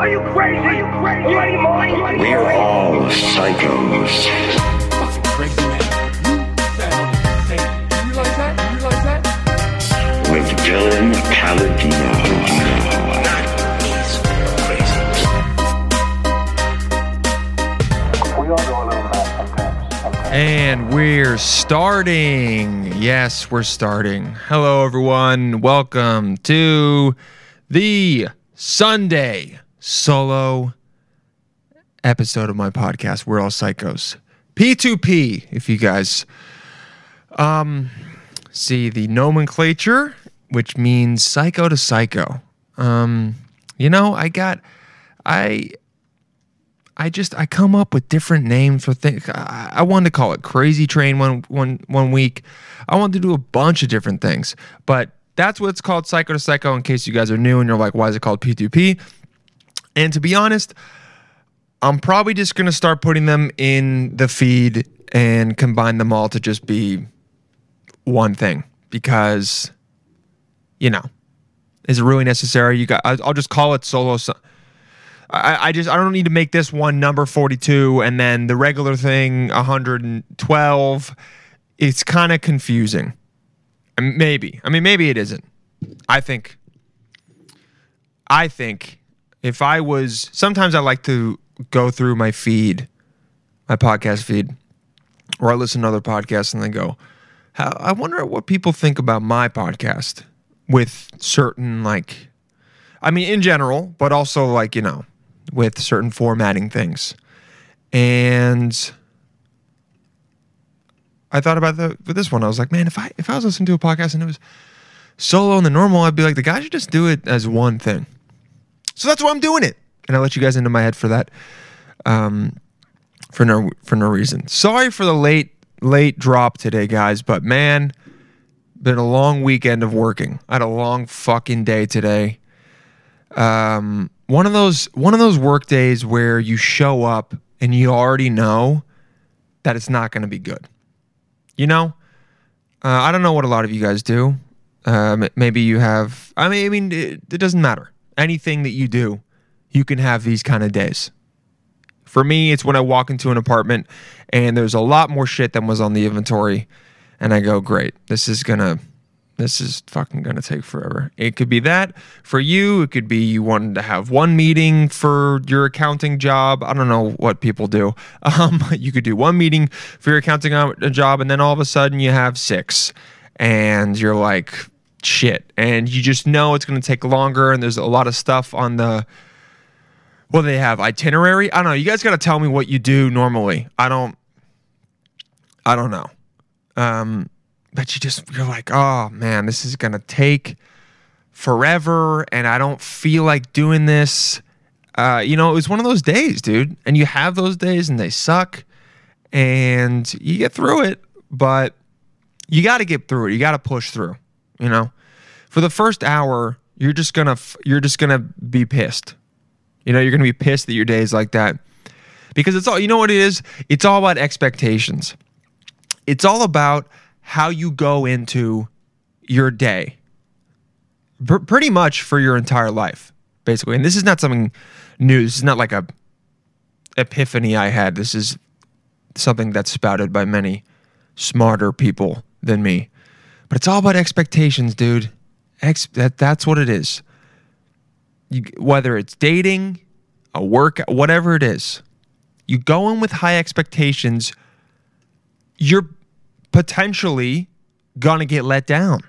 Are you crazy? Are you crazy? Are you mind? We're all psychos. Crazy man. You stand on. You realize that? You realize that? With Dylan Palladino. And we're starting. Yes, we're starting. Hello, everyone. Welcome to the Sunday solo episode of my podcast. We're all psychos. P2P, if you guys um see the nomenclature, which means psycho to psycho. Um, you know, I got I I just I come up with different names for things. I, I wanted to call it Crazy Train one one one week. I wanted to do a bunch of different things, but that's what it's called, Psycho to Psycho. In case you guys are new and you're like, why is it called P2P? And to be honest, I'm probably just gonna start putting them in the feed and combine them all to just be one thing because, you know, is it really necessary? You got. I'll just call it solo. I, I just I don't need to make this one number 42 and then the regular thing 112. It's kind of confusing. Maybe. I mean, maybe it isn't. I think. I think if I was sometimes I like to go through my feed, my podcast feed, or I listen to other podcasts and then go, I wonder what people think about my podcast with certain like I mean, in general, but also like, you know, with certain formatting things. And I thought about the with this one. I was like, man, if I if I was listening to a podcast and it was solo and the normal, I'd be like, the guy should just do it as one thing. So that's why I'm doing it. And I let you guys into my head for that. Um for no for no reason. Sorry for the late late drop today, guys, but man, been a long weekend of working. I had a long fucking day today um, one of those one of those work days where you show up and you already know that it's not going to be good. You know, uh, I don't know what a lot of you guys do. Um, maybe you have. I mean, I mean, it, it doesn't matter. Anything that you do, you can have these kind of days. For me, it's when I walk into an apartment and there's a lot more shit than was on the inventory, and I go, "Great, this is gonna." this is fucking gonna take forever. It could be that for you. It could be you wanted to have one meeting for your accounting job. I don't know what people do. Um, you could do one meeting for your accounting uh, job, and then all of a sudden you have six, and you're like, shit. And you just know it's gonna take longer, and there's a lot of stuff on the. Well, they have itinerary. I don't know. You guys got to tell me what you do normally. I don't. I don't know. Um, but you just you're like, oh man, this is gonna take forever, and I don't feel like doing this. Uh, you know, it was one of those days, dude. And you have those days, and they suck, and you get through it, but you got to get through it. You got to push through. You know, for the first hour, you're just gonna you're just gonna be pissed. You know, you're gonna be pissed that your day is like that. Because it's all you know what it is. It's all about expectations. It's all about how you go into your day. Pr- pretty much for your entire life basically. And this is not something new. This is not like a epiphany i had. This is something that's spouted by many smarter people than me but it's all about expectations dude Ex- that, that's what it is you, whether it's dating a work whatever it is you go in with high expectations you're potentially gonna get let down.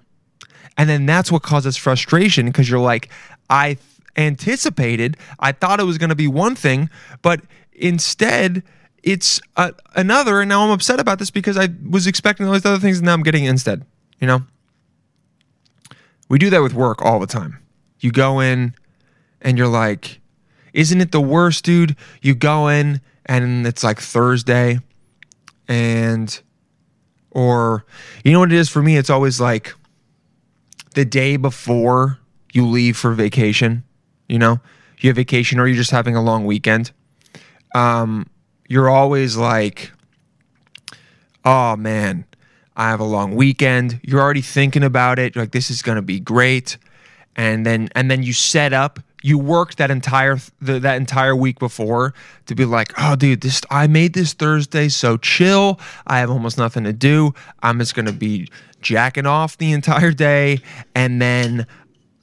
And then that's what causes frustration because you're like, I anticipated, I thought it was gonna be one thing, but instead it's uh, another. And now I'm upset about this because I was expecting all these other things and now I'm getting instead. You know? We do that with work all the time. You go in and you're like, isn't it the worst, dude? You go in and it's like Thursday and or you know what it is for me it's always like the day before you leave for vacation you know you have vacation or you're just having a long weekend um you're always like oh man i have a long weekend. You're already thinking about it. You're like this is to be great. And then and then you set up you worked that entire the, that entire week before to be like oh dude this i made this thursday so chill. I have almost nothing to do. I'm just gonna be jacking off the entire day. And then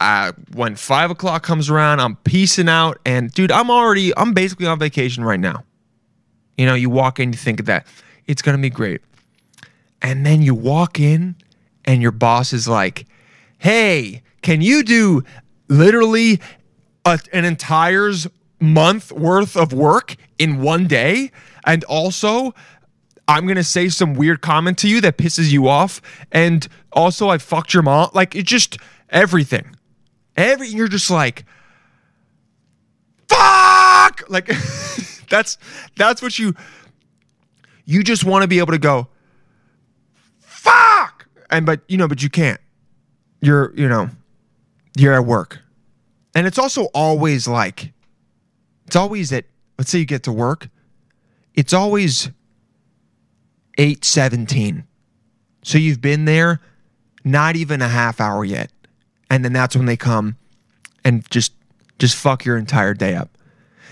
uh, when five o'clock comes around i'm peacing out. And dude i'm already i'm basically on vacation right now. You know you walk in you think of that. It's gonna be great and then you walk in and your boss is like hey can you do literally a, an entire month worth of work in one day? And also i'm going to say some weird comment to you that pisses you off. And also i fucked your mom. Like it just everything. Every you're just like fuck! Like that's that's what you you just want to be able to go and but you know but you can't. You're you know you're at work. And it's also always like it's always at let's say you get to work it's always 817 so you've been there not even a half hour yet. And then that's when they come and just just fuck your entire day up.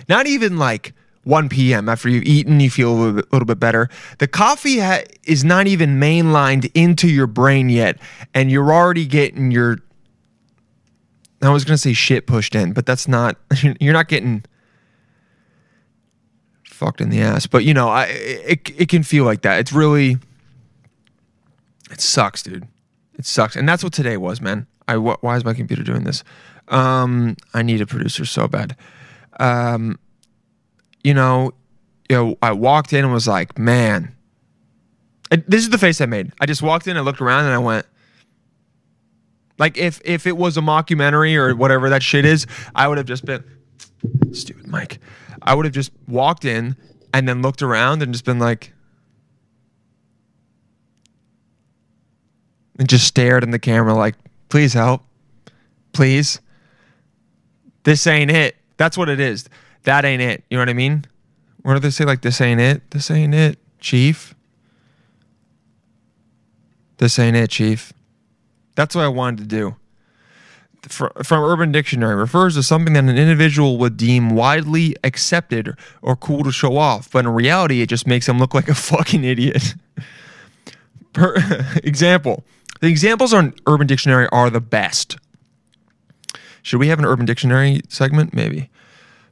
Not even like 1 p.m. after you've eaten, you feel a little bit, little bit better. The coffee ha- is not even mainlined into your brain yet, and you're already getting your. I was gonna say shit pushed in, but that's not. You're not getting fucked in the ass, but you know, I it it can feel like that. It's really. It sucks, dude. It sucks, and that's what today was, man. I why is my computer doing this? Um, I need a producer so bad. Um, you know, you know, I walked in and was like, man, this is the face I made. I just walked in, I looked around, and I went, like, if if it was a mockumentary or whatever that shit is, I would have just been stupid, Mike. I would have just walked in and then looked around and just been like, and just stared in the camera, like, please help, please. This ain't it. That's what it is that ain't it. You know what I mean? What do they say? Like, this ain't it. This ain't it, Chief. This ain't it, Chief. That's what I wanted to do. Fr- From Urban Dictionary refers to something that an individual would deem widely accepted or cool to show off, but in reality, it just makes them look like a fucking idiot. Per- example: The examples on Urban Dictionary are the best. Should we have an Urban Dictionary segment? Maybe.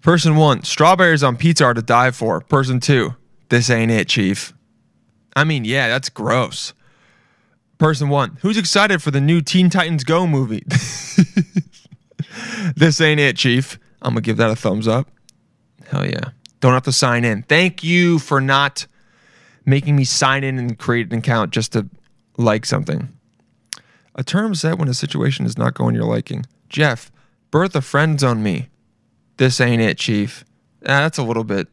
Person one, strawberries on pizza are to die for. Person two, this ain't it, Chief. I mean, yeah, that's gross. Person one, who's excited for the new Teen Titans Go movie? this ain't it, Chief. I'm gonna give that a thumbs up. Hell yeah. Don't have to sign in. Thank you for not making me sign in and create an account just to like something. A term set when a situation is not going your liking. Jeff, birth Bertha friends on me this ain't it, Chief. That's a little bit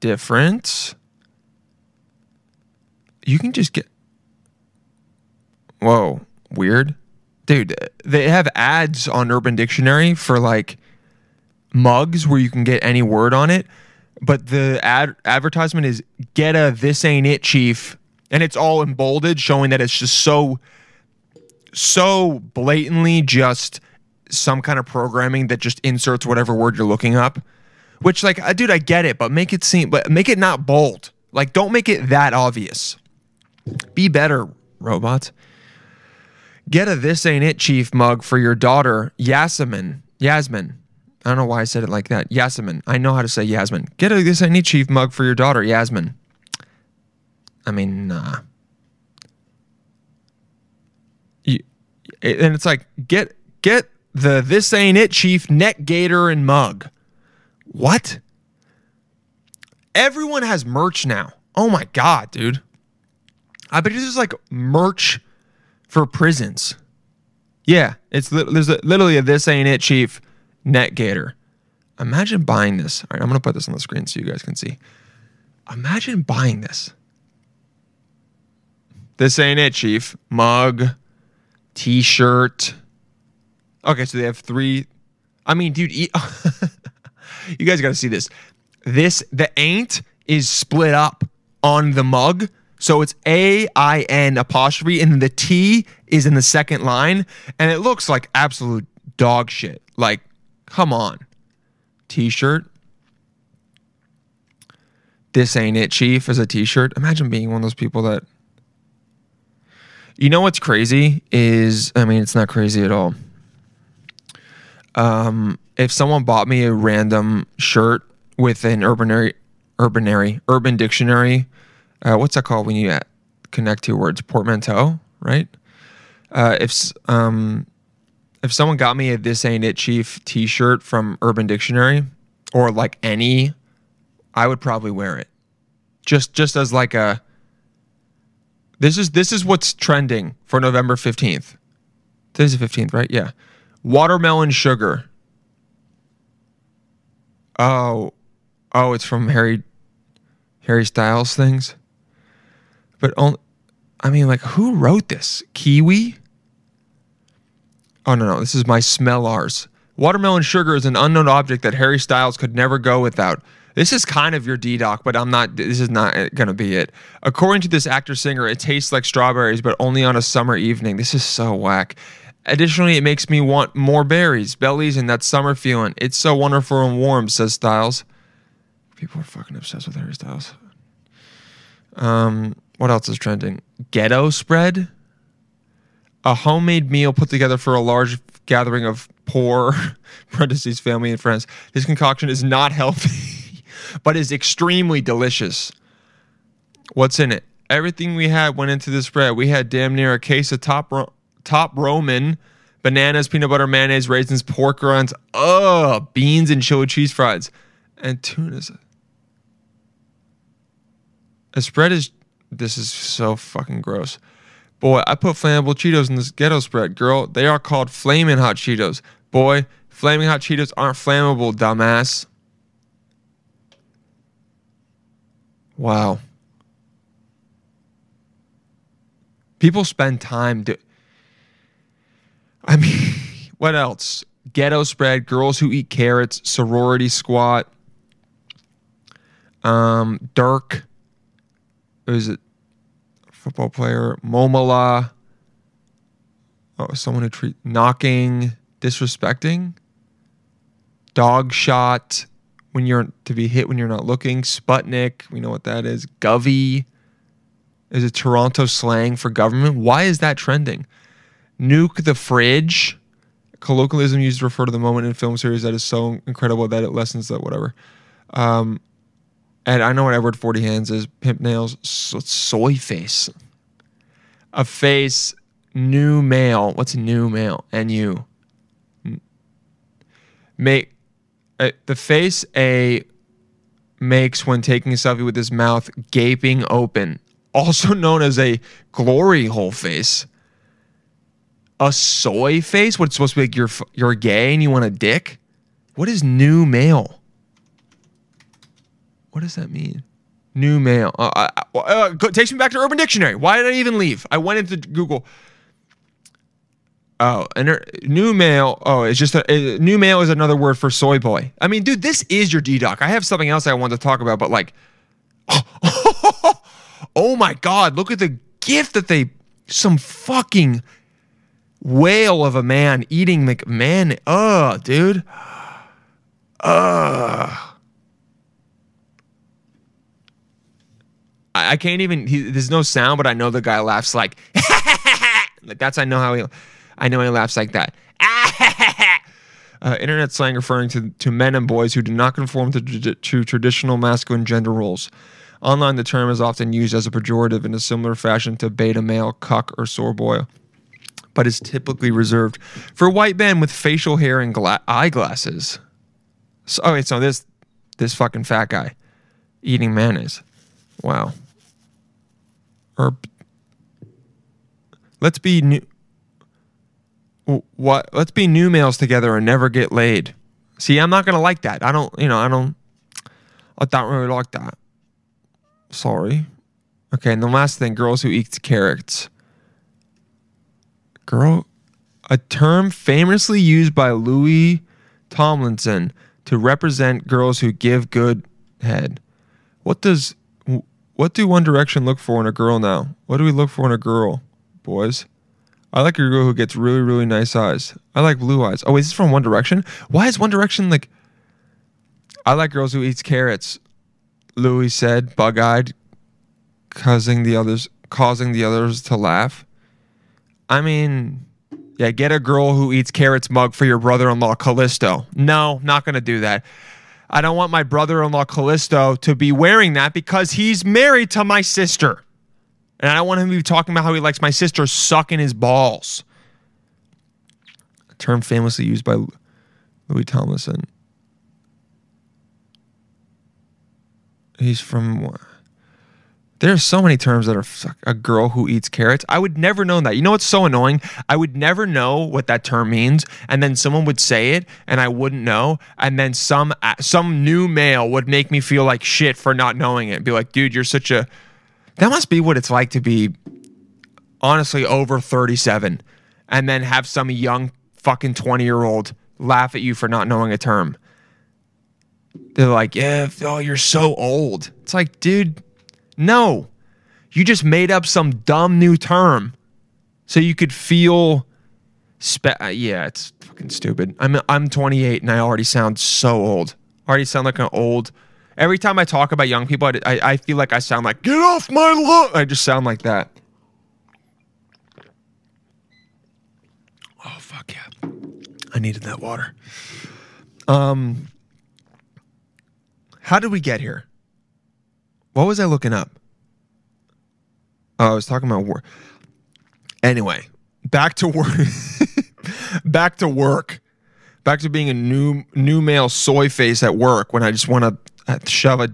different. You can just get. Whoa, weird. Dude, they have ads on Urban Dictionary for like mugs where you can get any word on it. But the ad advertisement is get a this ain't it, Chief. And it's all embolded, showing that it's just so, so blatantly just some kind of programming that just inserts whatever word you're looking up. Which, like, uh, dude, I get it, but make it seem, but make it not bold. Like, don't make it that obvious. Be better, robots. Get a "This Ain't It" Chief mug for your daughter, Yasmin. Yasmin. I don't know why I said it like that. Yasmin. I know how to say Yasmin. Get a "This Ain't It" Chief mug for your daughter, Yasmin. I mean, nah. You, and it's like get get the this ain't it chief neck gator and mug. What? Everyone has merch now. Oh my god, dude. I bet there's like merch for prisons. Yeah, it's there's a, literally a this ain't it chief neck gator. Imagine buying this. All right, I'm gonna put this on the screen so you guys can see. Imagine buying this. This ain't it, chief. Mug, t-shirt. Okay, so they have three. I mean, dude, e- you guys got to see this. This the ain't is split up on the mug, So it's A I N apostrophe, and the T is in the second line, and it looks like absolute dog shit. Like, come on. T shirt. This ain't it, Chief, as a t shirt. Imagine being one of those people that. You know what's crazy is, I mean, it's not crazy at all. Um, if someone bought me a random shirt with an urbanary, urbanary, urban dictionary, uh, what's that called when you connect two words? Portmanteau, right? Uh, if um, if someone got me a "This Ain't It Chief" T-shirt from Urban Dictionary, or like any, I would probably wear it, just just as like a. This is this is what's trending for November fifteenth. Today's the fifteenth, right? Yeah, watermelon sugar. Oh, oh, it's from Harry, Harry Styles things. But only, I mean, like, who wrote this? Kiwi? Oh no, no, this is my smellars. Watermelon sugar is an unknown object that Harry Styles could never go without. This is kind of your D doc, but I'm not. This is not to be it. According to this actor singer, it tastes like strawberries, but only on a summer evening. This is so whack. Additionally, it makes me want more berries, bellies, and that summer feeling. It's so wonderful and warm, says Styles. People are fucking obsessed with Harry Styles. Um, what else is trending? Ghetto spread. A homemade meal put together for a large gathering of poor parentheses family and friends. This concoction is not healthy, but is extremely delicious. What's in it? Everything we had went into the spread. We had damn near a case of top ro- top Ramen, bananas, peanut butter, mayonnaise, raisins, pork rinds, ugh, beans and chili cheese fries, and tuna. A spread is this is so fucking gross. Boy, I put flammable Cheetos in this ghetto spread, girl. They are called flaming hot Cheetos. Boy, flaming hot Cheetos aren't flammable, dumbass. Wow. People spend time do I mean, what else? Ghetto spread, girls who eat carrots, sorority squat, um, Dirk. Is it football player? Momola. Oh, someone who treat knocking, disrespecting. Dog shot when you're to be hit when you're not looking. Sputnik, we know what that is. Govy is it Toronto slang for government? Why is that trending? Nuke the fridge. Colloquialism used to refer to the moment in film series that is so incredible that it lessens that whatever. Um, and I know what Edward Forty Hands is. Pimp nails. So, soy face. A face. New male. What's new male? N U. Make uh, the face a makes when taking a selfie with his mouth gaping open, also known as a glory hole face. A soy face? What's supposed to be like you're you're gay and you want a dick? What is new male? What does that mean? New male. Uh, uh, uh, takes me back to Urban Dictionary. Why did I even leave? I went into Google. Oh, and new male. Oh, it's just a, new male is another word for soy boy. I mean, dude, this is your D doc. I have something else I want to talk about, but like, oh my god, look at the gift that they some fucking whale of a man eating McMahon. Oh, dude. Ugh. I, I can't even. He, there's no sound, but I know the guy laughs like, like that's. I know how he. I know he laughs like that. uh, internet slang referring to, to men and boys who do not conform to, to traditional masculine gender roles. Online, the term is often used as a pejorative in a similar fashion to beta male, cuck, or soy boy, but is typically reserved for white men with facial hair and gla- eyeglasses. So, okay, oh, so this this fucking fat guy eating mayonnaise. Wow. Or let's be new. What? Let's be new males together and never get laid. See, I'm not gonna like that. I don't. You know, I don't. I don't really like that. Sorry. Okay, and the last thing, girls who eat carrots. Girl, a term famously used by Louis Tomlinson to represent girls who give good head. What does what do One Direction look for in a girl now? What do we look for in a girl, boys? I like a girl who gets really, really nice eyes. I like blue eyes. Oh, is this from One Direction? Why is One Direction like? I like girls who eats carrots. Louis said, bug-eyed, causing the others, causing the others to laugh. I mean, yeah, get a girl who eats carrots mug for your brother-in-law Callisto. No, not gonna do that. I don't want my brother-in-law Callisto to be wearing that because he's married to my sister. And I don't want him to be talking about how he likes my sister sucking his balls. A term famously used by Louis Tomlinson. He's from. There's so many terms that are fuck, a girl who eats carrots. I would never know that. You know what's so annoying? I would never know what that term means, and then someone would say it, and I wouldn't know, and then some some new male would make me feel like shit for not knowing it. Be like, dude, you're such a. That must be what it's like to be, honestly, over 37, and then have some young fucking 20 year old laugh at you for not knowing a term. They're like, yeah, oh, you're so old. It's like, dude, no. You just made up some dumb new term so you could feel. Spe- uh, yeah, it's fucking stupid. I'm I'm 28 and I already sound so old. I already sound like an old. Every time I talk about young people, I, I, I feel like I sound like get off my lawn. I just sound like that. Oh fuck yeah! I needed that water. Um, how did we get here? What was I looking up? Oh, I was talking about work. Anyway, back to work. back to work. Back to being a new new male soy face at work when I just want to shove a.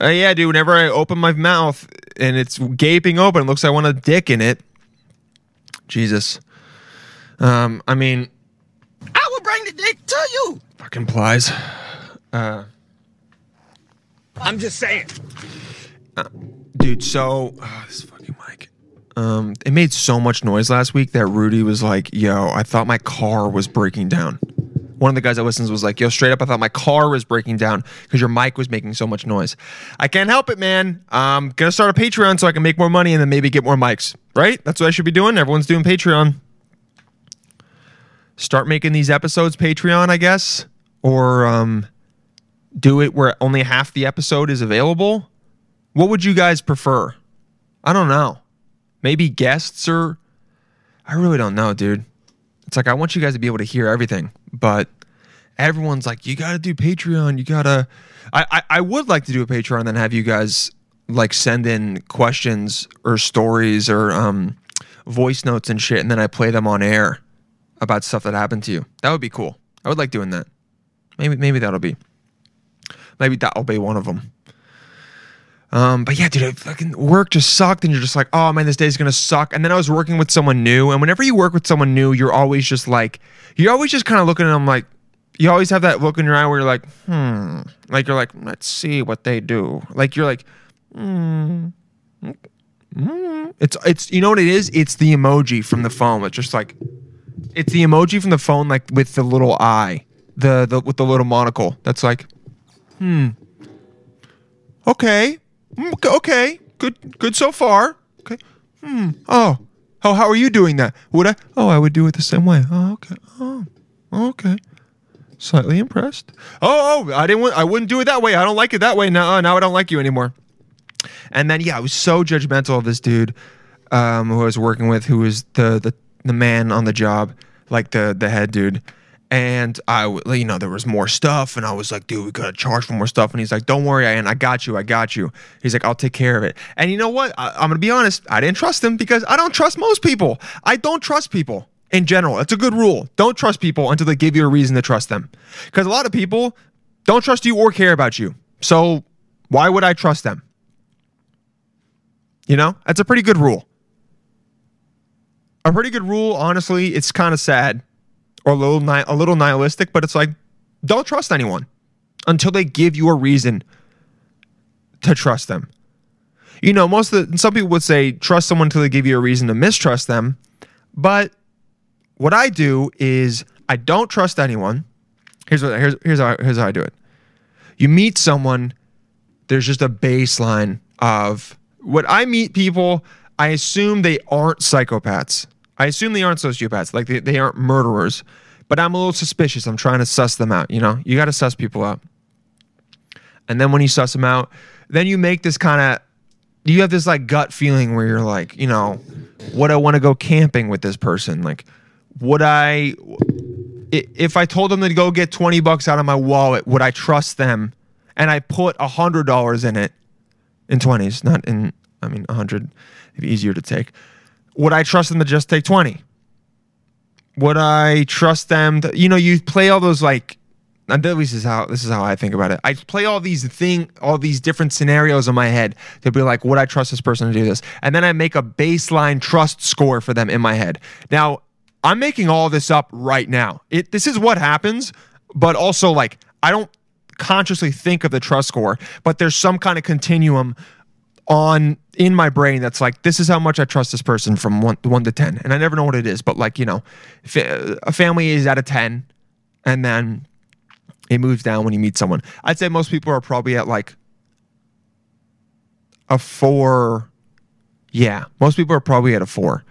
Uh, yeah, dude. Whenever I open my mouth and it's gaping open, it looks like I want a dick in it. Jesus. Um, I mean, I will bring the dick to you. fucking plies. Uh, I'm just saying. dude so oh, this fucking mic. Um it made so much noise last week that rudy was like yo i thought my car was breaking down. One of the guys that listens was like yo straight up i thought my car was breaking down because your mic was making so much noise. I can't help it man. I'm gonna start a patreon so i can make more money and then maybe get more mics right? That's what i should be doing. Everyone's doing patreon. Start making these episodes patreon i guess. Or um do it where only half the episode is available what would you guys prefer? I don't know. Maybe guests or I really don't know, dude. It's like I want you guys to be able to hear everything, but everyone's like, you gotta do Patreon. You gotta I, I, I would like to do a Patreon and then have you guys like send in questions or stories or um voice notes and shit, and then I play them on air about stuff that happened to you. That would be cool. I would like doing that. Maybe maybe that'll be maybe that'll be one of them. Um, but yeah, dude, it fucking work just sucked, and you're just like, oh man, this day's gonna suck. And then I was working with someone new, and whenever you work with someone new, you're always just like, you're always just kind of looking at them like, you always have that look in your eye where you're like, hmm, like you're like, let's see what they do. Like you're like, hmm. hmm. It's it's you know what it is? It's the emoji from the phone. It's just like, it's the emoji from the phone, like with the little eye, the the with the little monocle. That's like, hmm. Okay. Mm, okay, Okay. Good. Good so far. Okay. Hmm. Oh. Oh. How are you doing that? Would I? Oh, I would do it the same way. Oh. Okay. Oh. Okay. Slightly impressed. Oh. Oh. I didn't. Want, I wouldn't do it that way. I don't like it that way. Now. Now I don't like you anymore. And then yeah, I was so judgmental of this dude um, who I was working with, who was the the the man on the job, like the the head dude. And I, you know, there was more stuff, and I was like, dude, we gotta charge for more stuff. And he's like, don't worry, Ian, I got you, I got you. He's like, I'll take care of it. And you know what? I, I'm gonna be honest, I didn't trust him because I don't trust most people. I don't trust people in general. It's a good rule. Don't trust people until they give you a reason to trust them. Because a lot of people don't trust you or care about you. So why would I trust them? You know, that's a pretty good rule. A pretty good rule, honestly, it's kind of sad or a little ni- a little nihilistic, but it's like don't trust anyone until they give you a reason to trust them. You know, most of the some people would say trust someone until they give you a reason to mistrust them, but what I do is I don't trust anyone. Here's what here's here's how here's how I do it. You meet someone, there's just a baseline of when I meet people, I assume they aren't psychopaths. I assume they aren't sociopaths, like they, they aren't murderers. But I'm a little suspicious. I'm trying to suss them out. You know, you got to suss people out. And then when you suss them out, then you make this kind of you have this like gut feeling where you're like, you know, would I want to go camping with this person? Like, would I if I told them to go get 20 bucks out of my wallet, would I trust them? And I put a hundred dollars in it in 20s, not in I mean a hundred, it'd easier to take. Would I trust them to just take 20? Would I trust them to, you know, you play all those like at least this is how this is how I think about it. I play all these thing, all these different scenarios in my head to be like, would I trust this person to do this? And then I make a baseline trust score for them in my head. Now, I'm making all this up right now. It this is what happens, but also like I don't consciously think of the trust score, but there's some kind of continuum on in my brain that's like this is how much I trust this person from one one to ten, and I never know what it is, but like you know, a family is at a ten, and then it moves down when you meet someone. I'd say most people are probably at like a four. Yeah, most people are probably at a four,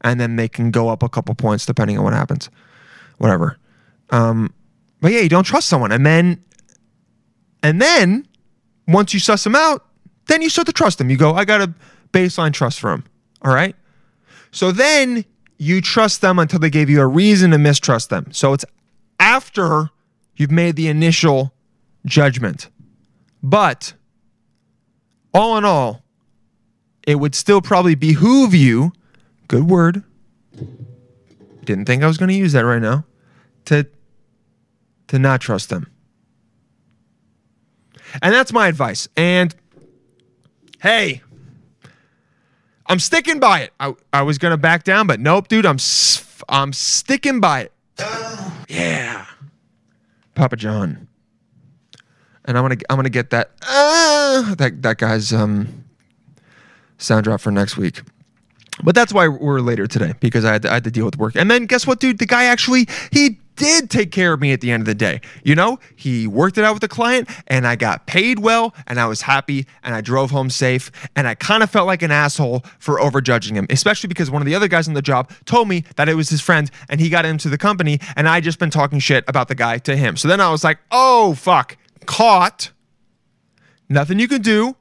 and then they can go up a couple points depending on what happens, whatever. Um, but yeah, you don't trust someone, and then, and then, once you suss them out, then you start to trust them. You go, I got a baseline trust for them. All right. So then you trust them until they gave you a reason to mistrust them. So it's after you've made the initial judgment. But all in all, it would still probably behoove you, good word. Didn't think I was going to use that right now, to to not trust them. And that's my advice. And hey, I'm sticking by it. I, I was gonna back down, but nope, dude. I'm I'm sticking by it. Yeah, Papa John. And I'm gonna I'm gonna get that uh, that that guy's um sound drop for next week. But that's why we're later today because I had, to, I had to deal with work. And then guess what, dude? The guy actually he did take care of me at the end of the day. You know, he worked it out with the client, and I got paid well, and I was happy, and I drove home safe. And I kind of felt like an asshole for overjudging him, especially because one of the other guys on the job told me that it was his friend, and he got into the company, and I just been talking shit about the guy to him. So then I was like, oh fuck, caught. Nothing you can do.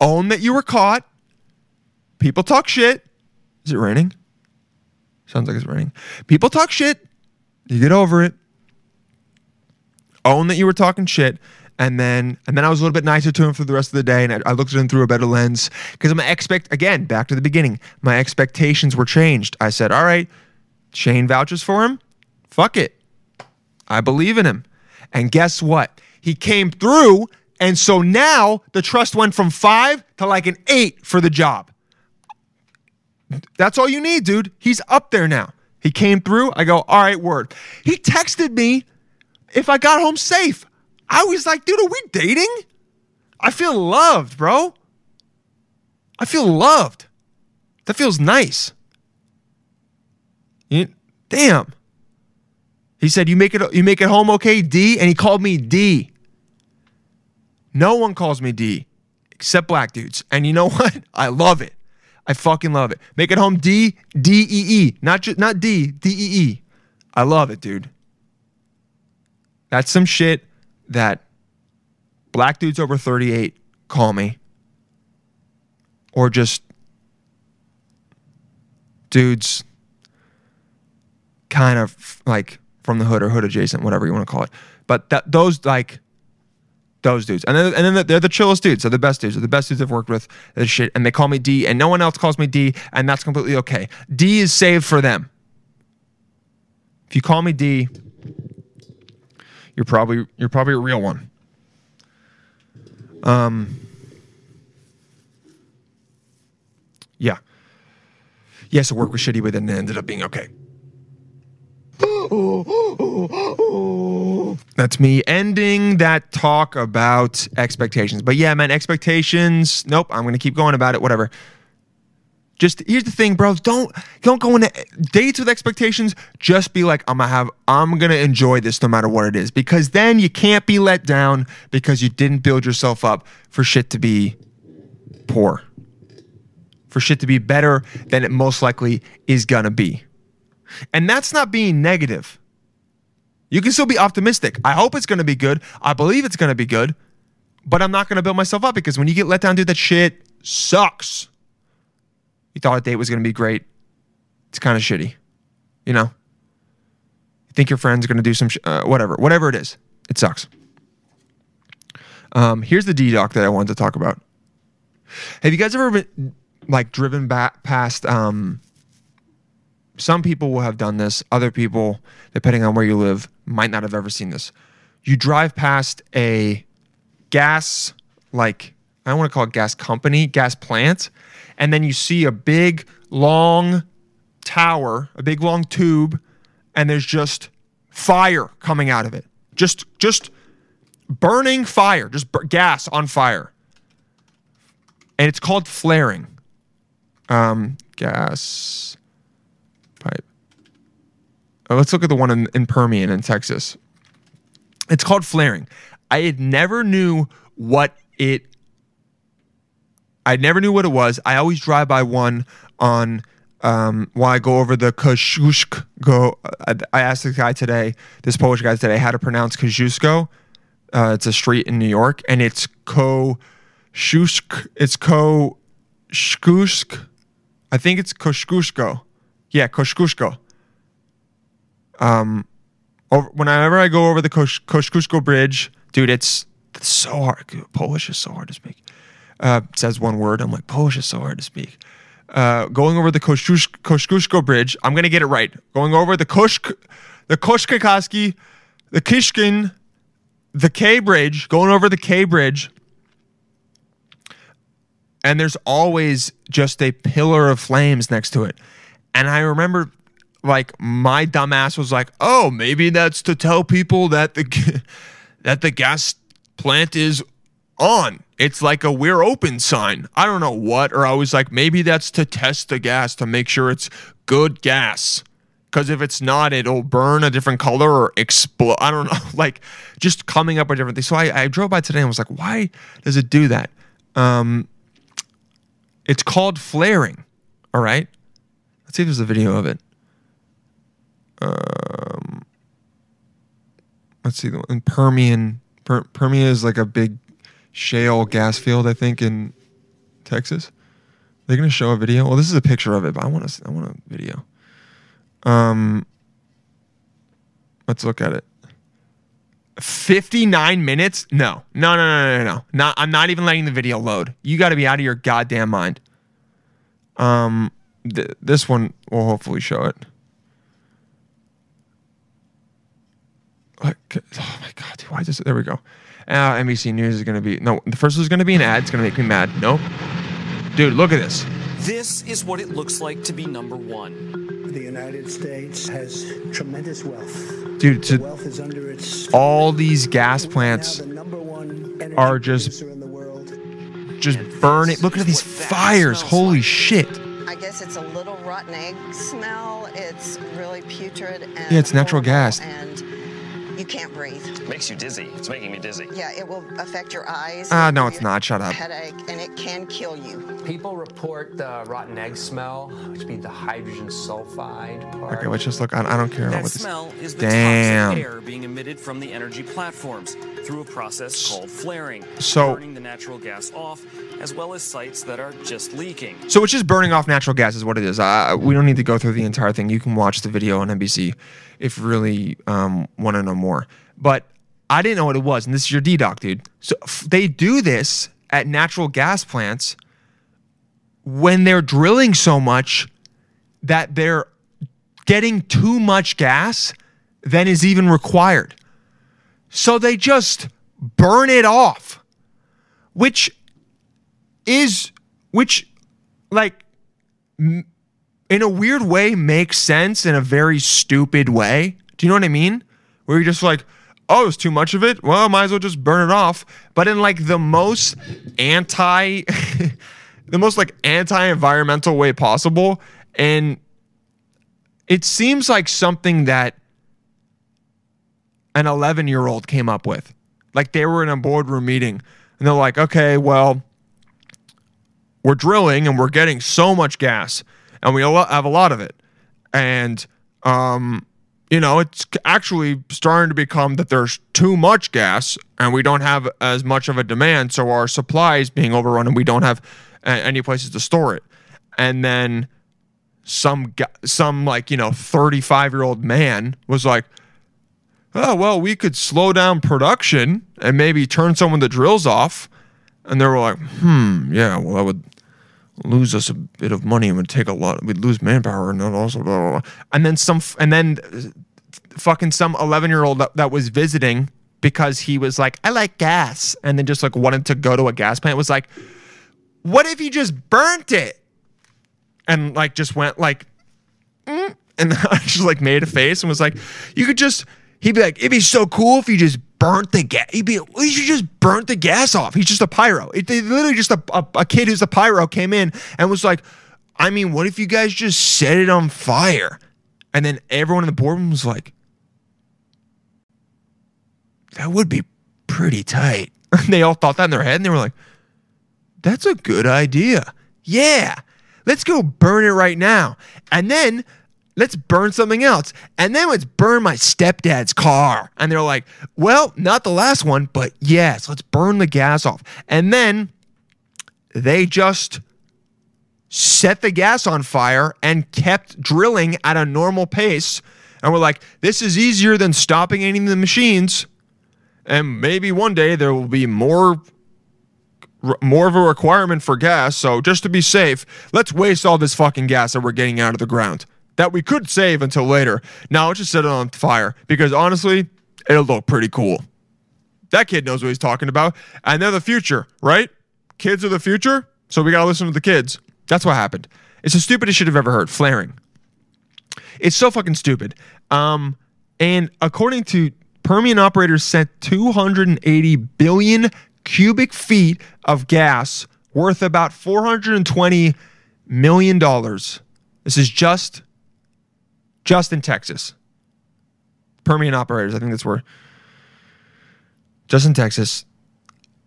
Own that you were caught. People talk shit. Is it raining? Sounds like it's raining. People talk shit. You get over it. Own that you were talking shit. And then and then I was a little bit nicer to him for the rest of the day. And I, I looked at him through a better lens. Because I'm expect again, back to the beginning. My expectations were changed. I said, all right, Shane vouches for him. Fuck it. I believe in him. And guess what? He came through. And so now the trust went from five to like an eight for the job. That's all you need, dude. He's up there now. He came through. I go, all right, word. He texted me if I got home safe. I was like, dude, are we dating? I feel loved, bro. I feel loved. That feels nice. You- damn. He said, "You make it. You make it home okay, D." And he called me D. No one calls me D, except black dudes. And you know what? I love it. I fucking love it. Make it home D D E E, not just not D D E E. I love it, dude. That's some shit that black dudes over 38 call me. Or just dudes kind of like from the hood or hood adjacent, whatever you want to call it. But that those like those dudes, and then and then they're the chillest dudes. They're the best dudes. They're the best dudes I've worked with. They're shit, and they call me D, and no one else calls me D, and that's completely okay. D is saved for them. If you call me D, you're probably you're probably a real one. Um. Yeah. Yes, it work with shitty, but then it ended up being okay. That's me ending that talk about expectations. But yeah, man, expectations. Nope, I'm gonna keep going about it. Whatever. Just here's the thing, bros. Don't don't go into dates with expectations. Just be like, I'm gonna have, I'm gonna enjoy this no matter what it is, because then you can't be let down because you didn't build yourself up for shit to be poor. For shit to be better than it most likely is gonna be. And that's not being negative. You can still be optimistic. I hope it's gonna be good. I believe it's gonna be good. But I'm not gonna build myself up because when you get let down, dude, that shit sucks. You thought a date was gonna be great. It's kind of shitty. You know? You think your friend's gonna do some sh- uh, whatever, whatever it is. It sucks. Um, here's the D doc that I wanted to talk about. Have you guys ever been like driven back past? Um, some people will have done this. Other people, depending on where you live, might not have ever seen this. You drive past a gas, like I don't want to call it gas company, gas plant, and then you see a big long tower, a big long tube, and there's just fire coming out of it. Just, just burning fire, just gas on fire. And it's called flaring. Um, gas let's look at the one in, in Permian in Texas. It's called flaring. I had never knew what it. I never knew what it was. I always drive by one on um, while I go over the Kosciuszko. Go. I, I asked this guy today, this Polish guy today, how to pronounce Kosciuszko. Uh, it's a street in New York, and it's Kosciuszko. It's Kosciuszko. I think it's Kosciuszko. Yeah, Kosciuszko. Um, over, whenever I go over the Kosh, Kosciuszko Bridge, dude, it's, it's so hard. Polish is so hard to speak. Uh, says one word. I'm like, Polish is so hard to speak. Uh, going over the Kosciusz, Kosciuszko Bridge, I'm gonna get it right. Going over the Koshk, the Koshkakaski, the Kishkin, the K Bridge. Going over the K Bridge, and there's always just a pillar of flames next to it. And I remember like my dumbass was like, "Oh, maybe that's to tell people that the that the gas plant is on. It's like a we're open sign. I don't know what, or I was like, maybe that's to test the gas to make sure it's good gas. Because if it's not, it'll burn a different color or explode. I don't know. Like just coming up with different things. So I, I drove by today and was like, why does it do that? Um, it's called flaring. All right. Let's see if there's a video of it. Um, let's see. In Permian, per, Permian is like a big shale gas field, I think, in Texas. They're gonna show a video. Well, this is a picture of it, but I want to. I want a video. Um, let's look at it. Fifty-nine minutes? No, no, no, no, no, no. Not. I'm not even letting the video load. You got to be out of your goddamn mind. Um, th- this one will hopefully show it. Like, oh my god, dude, why does it? There we go. Uh, NBC News is gonna be no. The first is gonna be an ad. It's gonna make me mad. Nope. Dude, look at this. This is what it looks like to be number one. The United States has tremendous wealth. Dude, The wealth is under its all these gas plants the number one energy are just- in the world. just burning. Look at these fires. Holy shit. I guess it's a little rotten egg smell. It's really putrid and Yeah, it's natural gas. and you can't breathe. It Makes you dizzy. It's making me dizzy. Yeah, it will affect your eyes. Ah, no, it's not. Shut up. Headache, and it can kill you. People report the rotten egg smell, which would be the hydrogen sulfide part. Okay, let's just look. I, I don't care about That what this. smell is the Damn. toxic air being emitted from the energy platforms through a process called flaring, So- burning the natural gas off, as well as sites that are just leaking. So it's just burning off natural gas is what it is. Uh, we don't need to go through the entire thing. You can watch the video on NBC if you really um, want to know more. But I didn't know what it was, and this is your D doc, dude. So f- they do this at natural gas plants when they're drilling so much that they're getting too much gas than is even required. So they just burn it off, which is which like m- in a weird way makes sense in a very stupid way. Do you know what I mean? Where you're just like, oh, it's too much of it. Well, I might as well just burn it off. But in like the most anti, the most like anti-environmental way possible, and it seems like something that an 11 year old came up with. Like they were in a boardroom meeting and they're like, okay, well, we're drilling and we're getting so much gas, and we have a lot of it, and um, you know, it's actually starting to become that there's too much gas and we don't have as much of a demand, so our supply is being overrun and we don't have any places to store it. And then some some like you know 35 year old man was like oh well we could slow down production and maybe turn some of the drills off and they were like hmm yeah well that would lose us a bit of money and would take a lot we'd lose manpower and then also blah, blah, blah. and then some and then uh, fucking some 11 year old that, that was visiting because he was like i like gas and then just like wanted to go to a gas plant was like what if you just burnt it and like just went like "Mm," and I just like made a face and was like you could just he'd be like it'd be so cool if you just burnt the gas he'd be you should just burnt the gas off he's just a pyro it, they literally just a, a, a kid who's a pyro came in and was like i mean what if you guys just set it on fire and then everyone in the boardroom was like that would be pretty tight they all thought that in their head and they were like that's a good idea. Yeah. Let's go burn it right now. And then let's burn something else. And then let's burn my stepdad's car. And they're like, well, not the last one, but yes, let's burn the gas off. And then they just set the gas on fire and kept drilling at a normal pace. And we're like, this is easier than stopping any of the machines. And maybe one day there will be more more of a requirement for gas. So just to be safe, let's waste all this fucking gas that we're getting out of the ground that we could save until later. Now let's just set it on fire because honestly, it'll look pretty cool. That kid knows what he's talking about, and they're the future, right? Kids are the future, so we gotta listen to the kids. That's what happened. It's the stupidest shit I've ever heard. Flaring. It's so fucking stupid. Um, and according to Permian operators sent 280 billion cubic feet of gas worth about 420 million dollars. This is just just in Texas. Permian operators, I think that's where just in Texas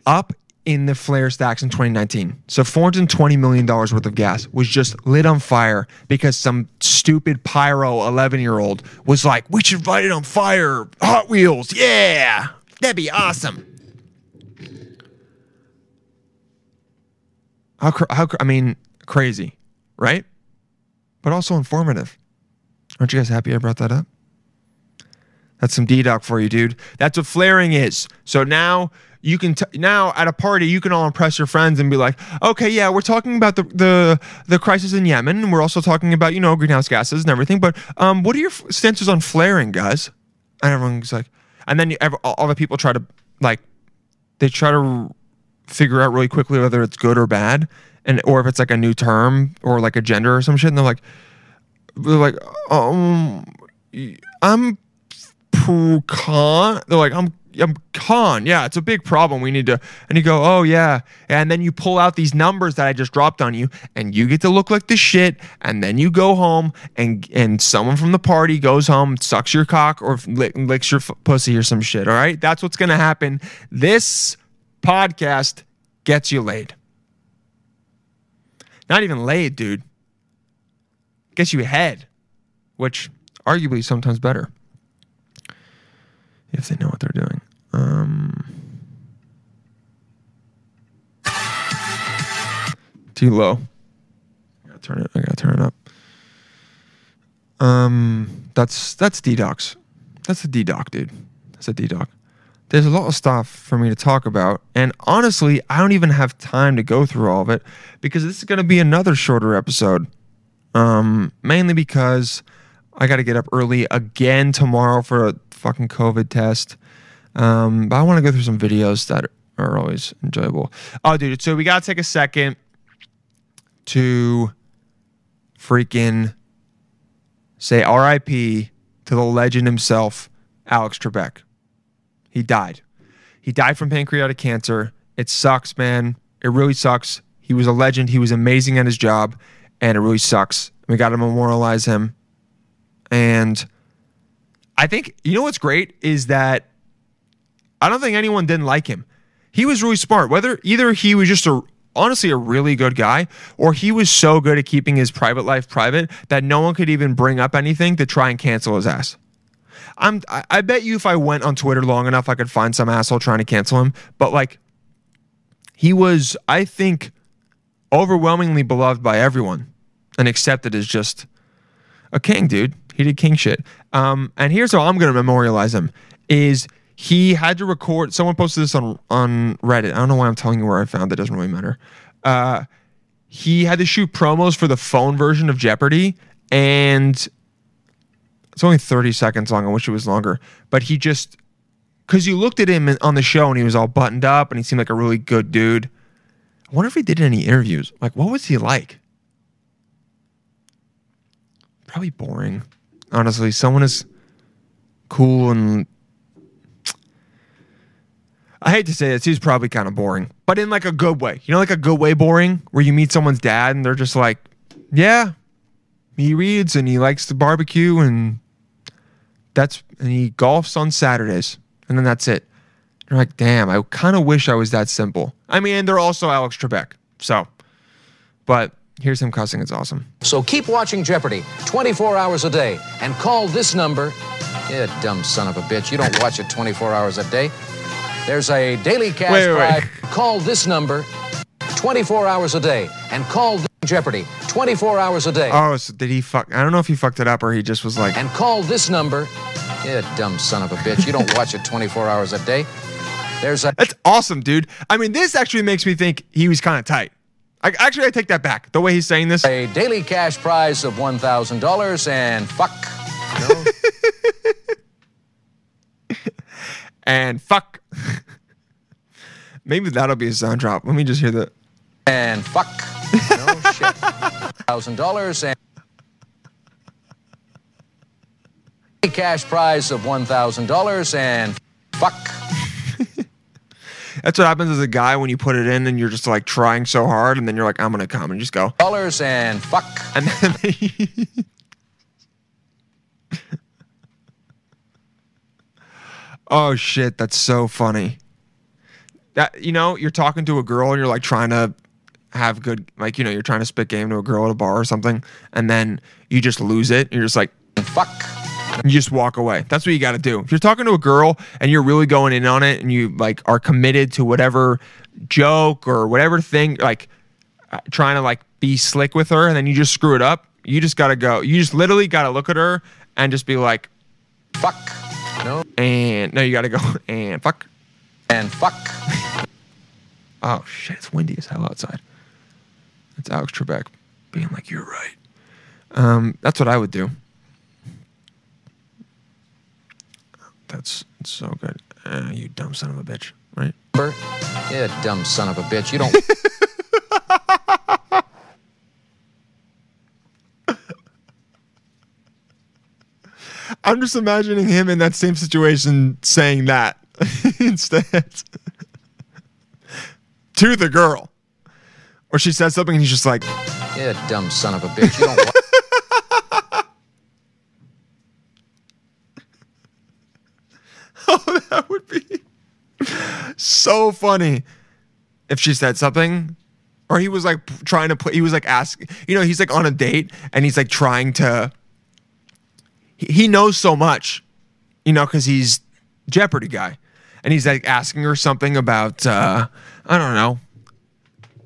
up in the flare stacks in 2019. So 420 million dollars worth of gas was just lit on fire because some stupid pyro 11-year-old was like, "We should light it on fire. Hot Wheels. Yeah. That'd be awesome." How, how I mean, crazy, right? But also informative. Aren't you guys happy I brought that up? That's some D-Doc for you, dude. That's what flaring is. So now you can t- now at a party you can all impress your friends and be like, okay, yeah, we're talking about the the the crisis in Yemen. And we're also talking about you know greenhouse gases and everything. But um, what are your stances on flaring, guys? And everyone's like, and then you, all the people try to like, they try to figure out really quickly whether it's good or bad, and or if it's like a new term or like a gender or some shit. And they're like, they're like, um, I'm pro con. They're like, I'm I'm con. Yeah, it's a big problem. We need to. And you go, oh yeah. And then you pull out these numbers that I just dropped on you, and you get to look like the shit. And then you go home, and and someone from the party goes home, sucks your cock, or lick, licks your f- pussy or some shit. All right, that's what's gonna happen. This podcast gets you laid. Not even laid, dude. Gets you ahead, which arguably sometimes better if they know what they're doing. Um, too low. I gotta turn it. I gotta turn it up. Um, that's that's D-Docs. That's a D-Doc, dude. That's a D-Doc. There's a lot of stuff for me to talk about, and honestly, I don't even have time to go through all of it because this is gonna be another shorter episode. Um, mainly because I got to get up early again tomorrow for a fucking COVID test. Um, but I want to go through some videos that are always enjoyable. Oh, dude. So we got to take a second to freaking say RIP to the legend himself, Alex Trebek. He died. He died from pancreatic cancer. It sucks, man. It really sucks. He was a legend. He was amazing at his job, and it really sucks. We got to memorialize him. And I think you know what's great is that I don't think anyone didn't like him. He was really smart. Whether either he was just a honestly a really good guy, or he was so good at keeping his private life private that no one could even bring up anything to try and cancel his ass. I'm I, bet you if I went on Twitter long enough I could find some asshole trying to cancel him. But like he was, I think, overwhelmingly beloved by everyone and accepted as just a king, dude. He did king shit. Um, and here's how I'm gonna memorialize him: is he had to record. Someone posted this on on Reddit. I don't know why I'm telling you where I found it. Doesn't really matter. Uh, he had to shoot promos for the phone version of Jeopardy, and it's only 30 seconds long. I wish it was longer, but he just because you looked at him on the show and he was all buttoned up and he seemed like a really good dude. I wonder if he did any interviews. Like, what was he like? Probably boring. Honestly, someone is cool and I hate to say this, he's probably kind of boring, but in like a good way. You know, like a good way boring, where you meet someone's dad and they're just like, yeah, he reads and he likes to barbecue and that's and he golfs on Saturdays and then that's it. You're like, damn, I kind of wish I was that simple. I mean, they're also Alex Trebek, so, but here's him cussing. It's awesome. So keep watching Jeopardy 24 hours a day and call this number. Yeah, dumb son of a bitch. You don't watch it 24 hours a day. There's a daily cash Wait, wait, wait. prize. Call this number 24 hours a day and call Jeopardy 24 hours a day. Oh, so did he fuck? I don't know if he fucked it up or he just was like, and call this number. Yeah, dumb son of a bitch. You don't watch it 24 hours a day. There's a That's awesome, dude. I mean, this actually makes me think he was kind of tight. I, actually, I take that back. The way he's saying this. a daily cash prize of $1,000 and fuck. No. and fuck. Maybe that'll be a sound drop. Let me just hear the. and fuck. No shit. Thousand dollars and cash prize of one thousand dollars and fuck. That's what happens as a guy when you put it in and you're just like trying so hard, and then you're like, I'm gonna come and just go. Dollars and fuck. And then. oh shit, that's so funny. That you know, you're talking to a girl and you're like trying to have good, like you know, you're trying to spit game to a girl at a bar or something, and then you just lose it. You're just like, fuck. You just walk away. That's what you got to do. If you're talking to a girl and you're really going in on it, and you like are committed to whatever joke or whatever thing, like uh, trying to like be slick with her, and then you just screw it up. You just got to go. You just literally got to look at her and just be like, fuck. No. And no, you got to go and fuck. And fuck. Oh shit, it's windy as hell outside. It's Alex Trebek being like, "You're right." Um, that's what I would do. That's, so good. Uh, you dumb son of a bitch, right? Yeah, dumb son of a bitch. You don't. I'm just imagining him in that same situation saying that instead to the girl. Or she says something and he's just like, yeah, dumb son of a bitch. You don't. Wa- oh, that would be so funny if she said something or he was like trying to put he was like asking you know he's like on a date and he's like trying to he, he knows so much you know because he's jeopardy guy and he's like asking her something about uh i don't know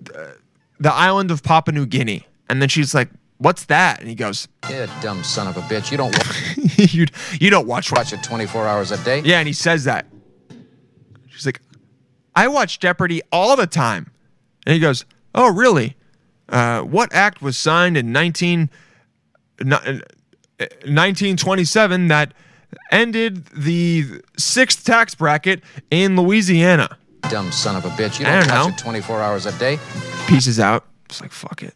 the, the island of papua new guinea. And then she's like what's that and he goes yeah, dumb son of a bitch. You don't. Wa- you, you don't watch watch it 24 hours a day. Yeah, and he says that. She's like, I watch Jeopardy all the time. And he goes, Oh, really? Uh, what act was signed in 19, uh, 1927 that ended the sixth tax bracket in Louisiana? Dumb son of a bitch. You don't, don't watch know. it 24 hours a day. Pieces out. It's like, fuck it.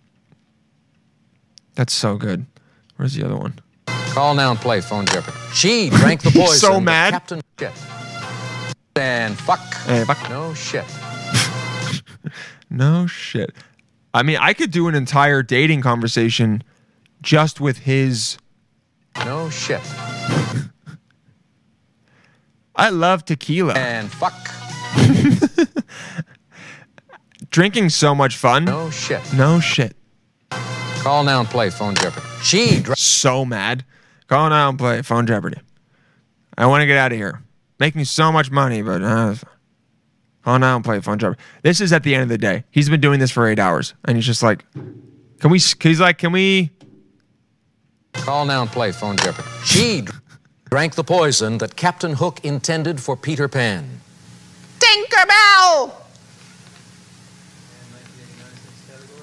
That's so good. Where's the other one? Call now and play phone jeopardy. She drank the He's poison. so mad. Captain shit. And fuck. And fuck. No shit. No shit. I mean, I could do an entire dating conversation just with his. No shit. I love tequila. And fuck. drinking so much fun. No shit. No shit. Call now and play Phone Jeopardy. She drank So mad. Call now and play Phone Jeopardy. I want to get out of here. Making so much money, but uh, call now and play Phone Jeopardy. This is at the end of the day. He's been doing this for eight hours, and he's just like, "Can we?" He's like, "Can we?" Call now and play Phone Jeopardy. She dr- drank the poison that Captain Hook intended for Peter Pan. Tinkerbell!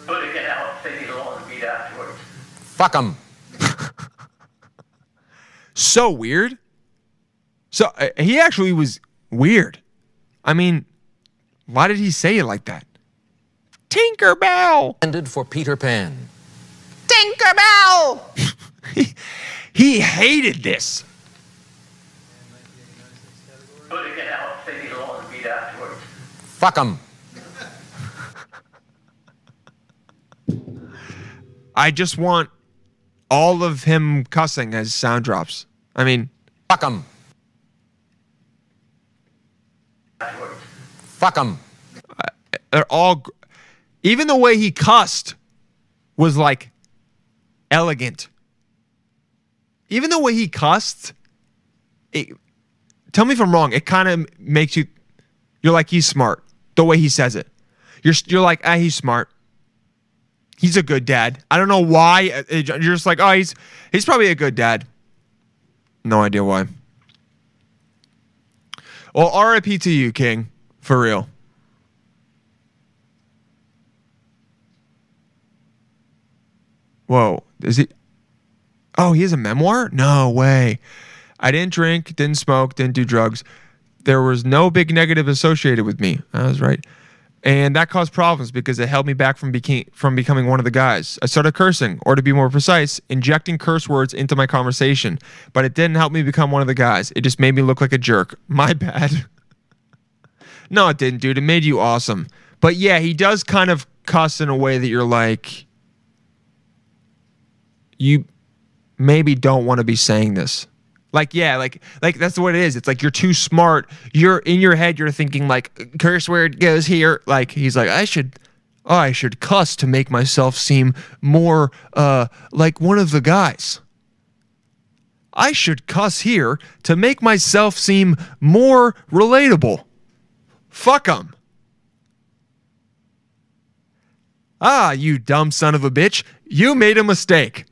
Put it out, take it on and beat afterwards. Fuck 'em. So weird. So uh, he actually was weird. I mean, why did he say it like that? Tinkerbell. Intended for Peter Pan. Tinkerbell! He hated this. Put it out, take it on and beat afterwards. Fuck 'em. I just want all of him cussing as sound drops. I mean, fuck. Afterwards. Fuck 'em. they're all even the way he cussed was like elegant. Even the way he cussed, it, tell me if I'm wrong. It kind of makes you you're like he's smart. The way he says it, you're you're like ah he's smart. He's a good dad. I don't know why. uh, You're just like oh he's he's probably a good dad. No idea why. Well, R.I.P. to you, King. For real. Whoa, is he? Oh, he has a memoir? No way. I didn't drink, didn't smoke, didn't do drugs. There was no big negative associated with me. I was right. And that caused problems because it held me back from, from becoming one of the guys. I started cursing, or to be more precise, injecting curse words into my conversation. But it didn't help me become one of the guys. It just made me look like a jerk. My bad. no, it didn't, dude. It made you awesome. But yeah, he does kind of cuss in a way that you're like, you maybe don't want to be saying this. Like yeah, like like that's what it is. It's like you're too smart. You're in your head. You're thinking like curse word goes here. Like he's like I should, oh I should cuss to make myself seem more uh like one of the guys. I should cuss here to make myself seem more relatable. Fuck 'em. Ah, you dumb son of a bitch. You made a mistake.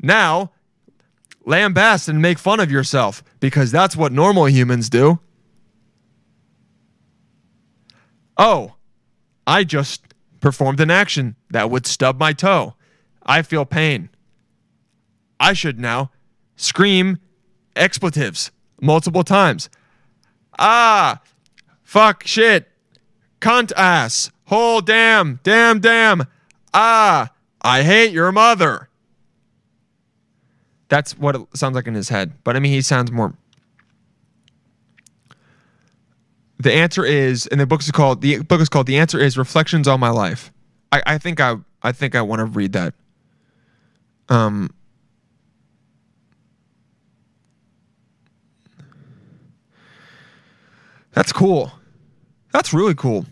Now, lambast and make fun of yourself because that's what normal humans do. Oh, I just performed an action that would stub my toe. I feel pain. I should now scream expletives multiple times. Ah, fuck, shit, cunt ass, whole damn, damn, damn. Ah, I hate your mother. That's what it sounds like in his head. But I mean, he sounds more. The answer is, and the book is called the book is called "The Answer Is Reflections on My Life." I, I think I I think I want to read that. Um. That's cool. That's really cool.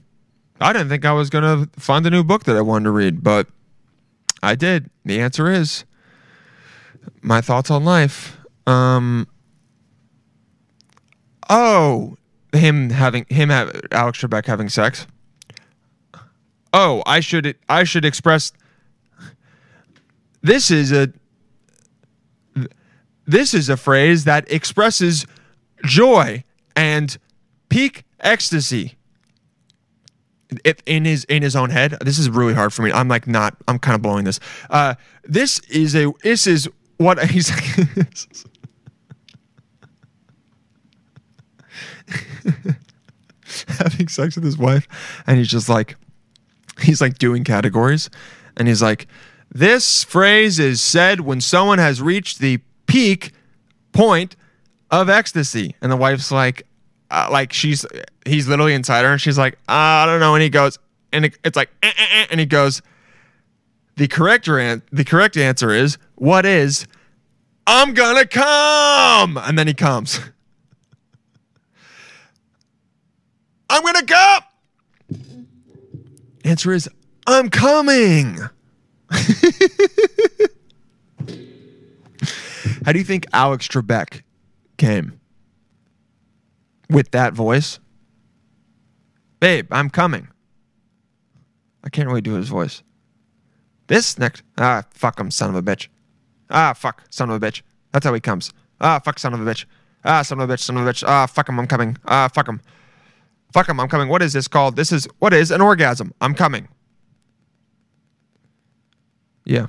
I didn't think I was gonna find a new book that I wanted to read, but I did. The answer is my thoughts on life. Um. Oh, him having him have Alex Trebek having sex. Oh, I should I should express. This is a. This is a phrase that expresses joy and peak ecstasy. If in his in his own head, this is really hard for me. I'm like not. I'm kind of blowing this. Uh, this is a. This is what he's. having sex with his wife, and he's just like, he's like doing categories, and he's like, this phrase is said when someone has reached the peak point of ecstasy, and the wife's like, uh, like she's he's literally inside her, and she's like, I don't know, and he goes, and it, it's like, eh, eh, eh, and he goes, the correct an- the correct answer is what is I'm gonna come, and then he comes. I'm gonna come. Answer is I'm coming. How do you think Alex Trebek came? With that voice? Babe, I'm coming. I can't really do his voice. This next. Ah, fuck him, son of a bitch. Ah, fuck, son of a bitch. That's how he comes. Ah, fuck, son of a bitch. Ah, son of a bitch, son of a bitch. Ah, fuck him, I'm coming. Ah, fuck him. Fuck him, I'm coming. What is this called? This is, what is an orgasm? I'm coming. Yeah.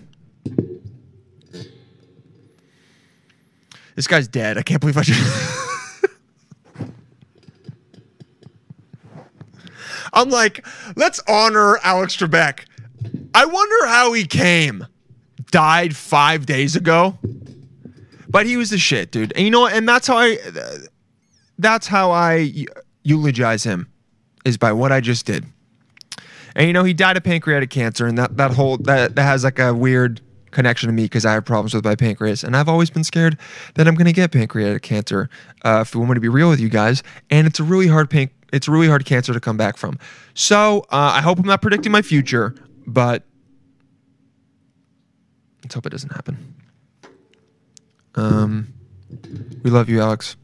This guy's dead. I can't believe I just. I'm like, let's honor Alex Trebek. I wonder how he came. Died five days ago. But he was the shit, dude. And you know what? And that's how I that's how I eulogize him is by what I just did. And you know, he died of pancreatic cancer, and that that whole that, that has like a weird connection to me because I have problems with my pancreas, and I've always been scared that I'm gonna get pancreatic cancer. Uh, if we want me to be real with you guys, and it's a really hard pan- it's a really hard cancer to come back from. So uh, I hope I'm not predicting my future, but let's hope it doesn't happen. Um, we love you, Alex.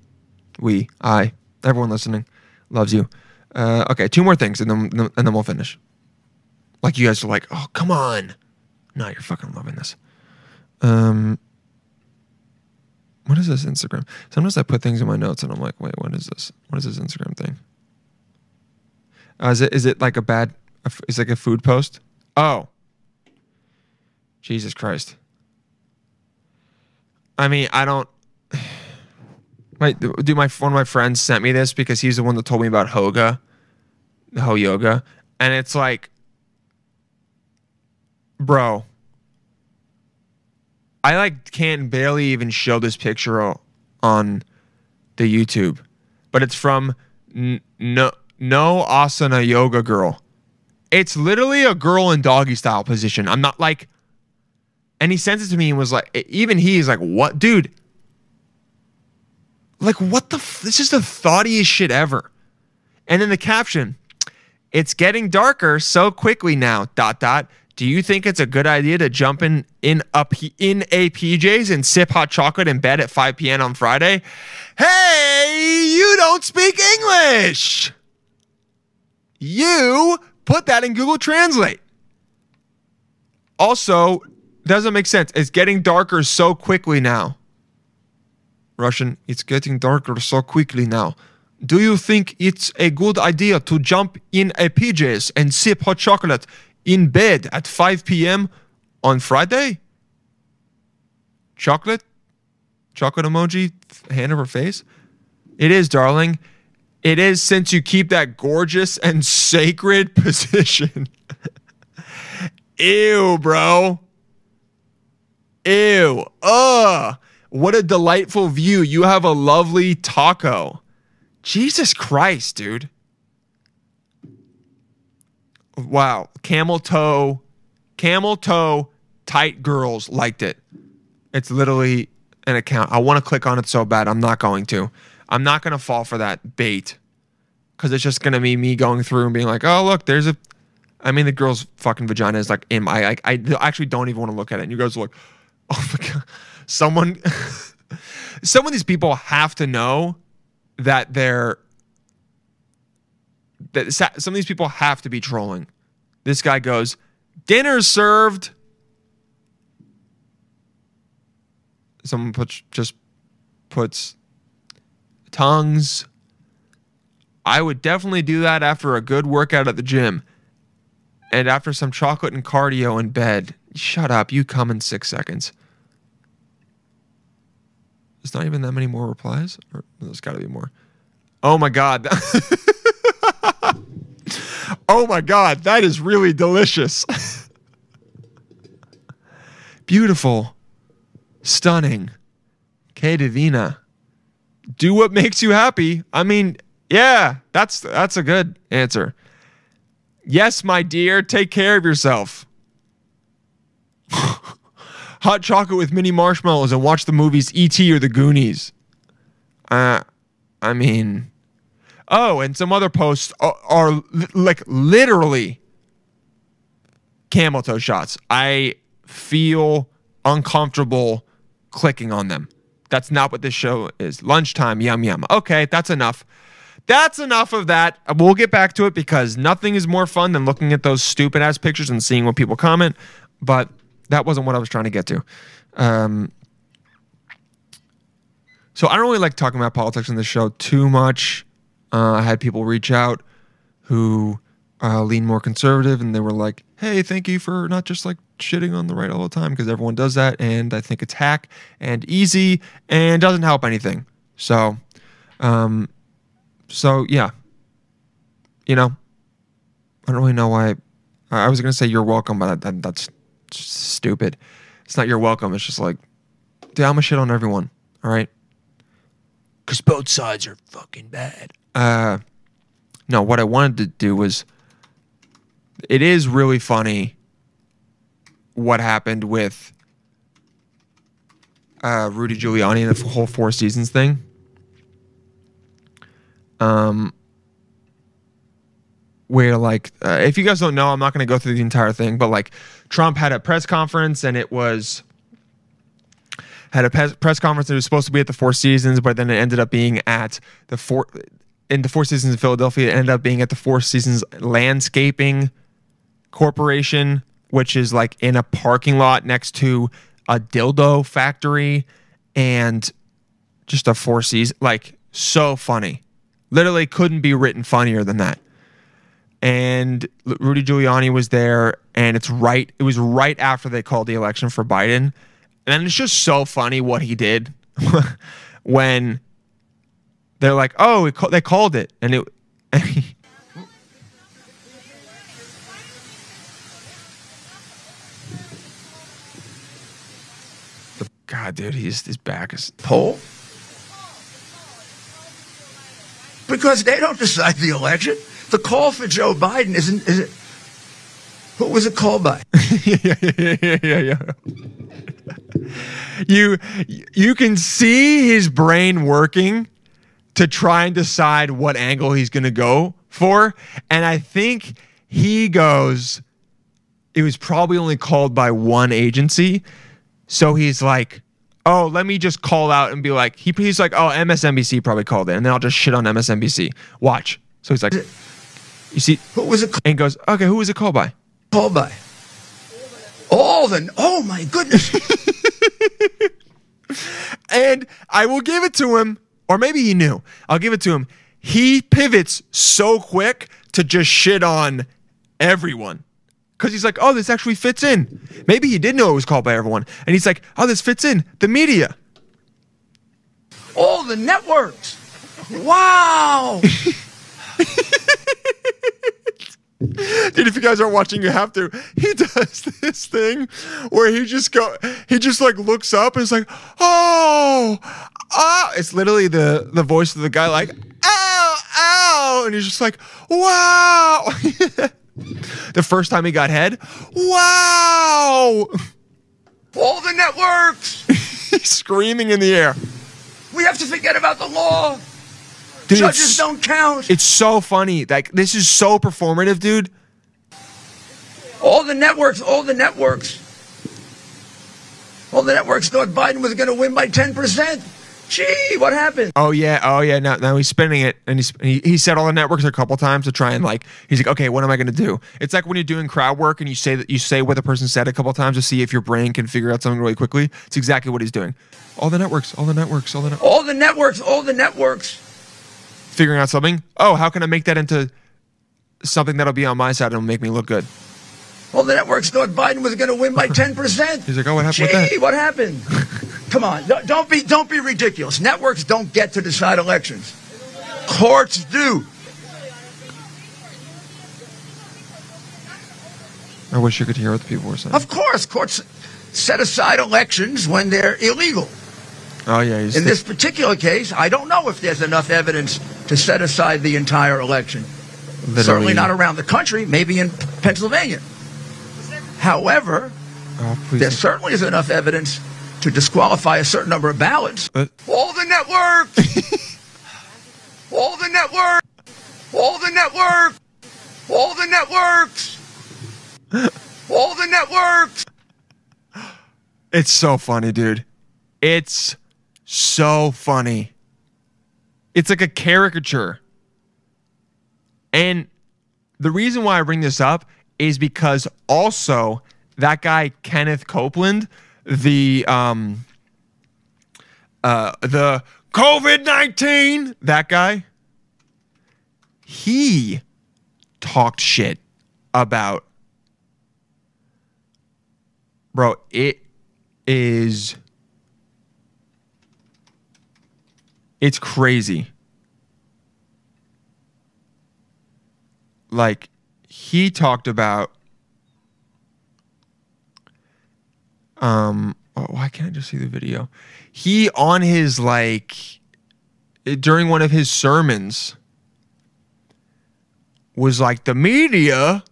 We, I, everyone listening, loves you. Uh, okay, two more things, and then and then we'll finish. Like you guys are like, oh come on, no, you're fucking loving this. Um, what is this Instagram? Sometimes I put things in my notes, and I'm like, wait, what is this? What is this Instagram thing? Uh, is it is it like a bad? Is it like a food post? Oh, Jesus Christ. I mean, I don't. My do my one of my friends sent me this because he's the one that told me about Hoga, the Ho Yoga, and it's like, bro. I like can't barely even show this picture on the YouTube, but it's from no no asana yoga girl. It's literally a girl in doggy style position. I'm not like and he sends it to me and was like, even he's like, what, dude? Like, what the? F- this is the thoughtiest shit ever. And then the caption, it's getting darker so quickly now. Dot dot. Do you think it's a good idea to jump in in a P- in a PJs and sip hot chocolate in bed at 5 p.m. on Friday? Hey, you don't speak English. You put that in Google Translate. Also, doesn't make sense. It's getting darker so quickly now. Russian, it's getting darker so quickly now. Do you think it's a good idea to jump in a PJs and sip hot chocolate in bed at 5 p.m. on Friday? Chocolate? Chocolate emoji? Hand over face? It is, darling. It is since you keep that gorgeous and sacred position. Ew, bro. Ew. Ugh. What a delightful view. You have a lovely taco. Jesus Christ, dude. Wow. Camel toe, camel toe, tight girls liked it. It's literally an account. I want to click on it so bad. I'm not going to. I'm not to fall for that bait because it's just to be me going through and being like, oh, look, there's a. I mean, the girl's fucking vagina is like in my. I, I actually don't even want to look at it. And you guys are like, oh my God. Someone. some of these people have to know that they're that some of these people have to be trolling. This guy goes, "Dinner's served." Someone puts just puts tongues. I would definitely do that after a good workout at the gym and after some chocolate and cardio in bed. Shut up, you come in 6 seconds. There's not even that many more replies. Or, there's got to be more. Oh my god. oh my god, that is really delicious. Beautiful. Stunning. K Divina. Do what makes you happy. I mean, yeah, that's that's a good answer. Yes, my dear, take care of yourself. hot chocolate with mini marshmallows and watch the movies E.T. or The Goonies. Uh, I mean, oh, and some other posts are, are li- like literally camel toe shots. I feel uncomfortable clicking on them. That's not what this show is. Lunchtime, yum yum. Okay, that's enough. That's enough of that. We'll get back to it because nothing is more fun than looking at those stupid ass pictures and seeing what people comment. But that wasn't what I was trying to get to. Um, so I don't really like talking about politics in the show too much. Uh, I had people reach out who uh, lean more conservative, and they were like, "Hey, thank you for not just like shitting on the right all the time because everyone does that, and I think it's hack and easy and doesn't help anything." So, um, so yeah, you know, I don't really know why. I was gonna say you're welcome, but that, that's stupid. It's not you're welcome. It's just like, dude, I'm a shit on everyone. All right, because both sides are fucking bad. Uh, no, what I wanted to do was, it is really funny. What happened with uh, Rudy Giuliani and the whole Four Seasons thing? Um, where like uh, if you guys don't know i'm not going to go through the entire thing but like trump had a press conference and it was had a pes- press conference that was supposed to be at the four seasons but then it ended up being at the four in the four seasons in philadelphia it ended up being at the four seasons landscaping corporation which is like in a parking lot next to a dildo factory and just a four season like so funny literally couldn't be written funnier than that and Rudy Giuliani was there, and it's right. It was right after they called the election for Biden, and it's just so funny what he did when they're like, "Oh, they called it," and it. And he, God, dude, he's his back is poll because they don't decide the election. The call for Joe Biden isn't is it? Who was it called by? yeah, yeah, yeah, yeah. You you can see his brain working to try and decide what angle he's going to go for, and I think he goes. It was probably only called by one agency, so he's like, "Oh, let me just call out and be like." He, he's like, "Oh, MSNBC probably called it," and then I'll just shit on MSNBC. Watch. So he's like. You see, who was it? And goes, okay, who was it called by? Called by. Oh, then, oh my goodness. and I will give it to him, or maybe he knew. I'll give it to him. He pivots so quick to just shit on everyone. Because he's like, oh, this actually fits in. Maybe he did know it was called by everyone. And he's like, oh, this fits in. The media. All the networks. Wow. Dude, if you guys aren't watching, you have to. He does this thing where he just go, he just like looks up and it's like, oh, ah. It's literally the the voice of the guy like, ow, ow, and he's just like, wow. the first time he got head, wow. All the networks. he's screaming in the air. We have to forget about the law. Dude, Judges don't count. It's so funny. Like this is so performative, dude. All the networks, all the networks, all the networks thought Biden was going to win by ten percent. Gee, what happened? Oh yeah, oh yeah. Now, now he's spinning it, and he's he, he said all the networks a couple times to try and like he's like, okay, what am I going to do? It's like when you're doing crowd work and you say that you say what the person said a couple times to see if your brain can figure out something really quickly. It's exactly what he's doing. All the networks, all the networks, all the networks. all the networks, all the networks. Figuring out something. Oh, how can I make that into something that'll be on my side and make me look good? All the networks thought Biden was going to win by ten percent. He's like, oh, what happened Gee, with that? what happened? Come on, don't- don't be don't be ridiculous. Networks don't get to decide elections. Courts do. I wish you could hear what the people were saying. Of course, courts set aside elections when they're illegal. Oh yeah, he's In this particular case, I don't know if there's enough evidence to set aside the entire election. literally. Certainly not around the country, maybe in Pennsylvania. However, Oh, there certainly is enough evidence to disqualify a certain number of ballots. But- All the networks! all the networks! All the networks! All the networks! All the networks. It's so funny, dude. It's so funny. It's like a caricature. And the reason why I bring this up is because also that guy Kenneth Copeland, the um uh the COVID-19, that guy, he talked shit about bro, it is it's crazy. Like he talked about um oh, why can't I just see the video? He on his like during one of his sermons was like the media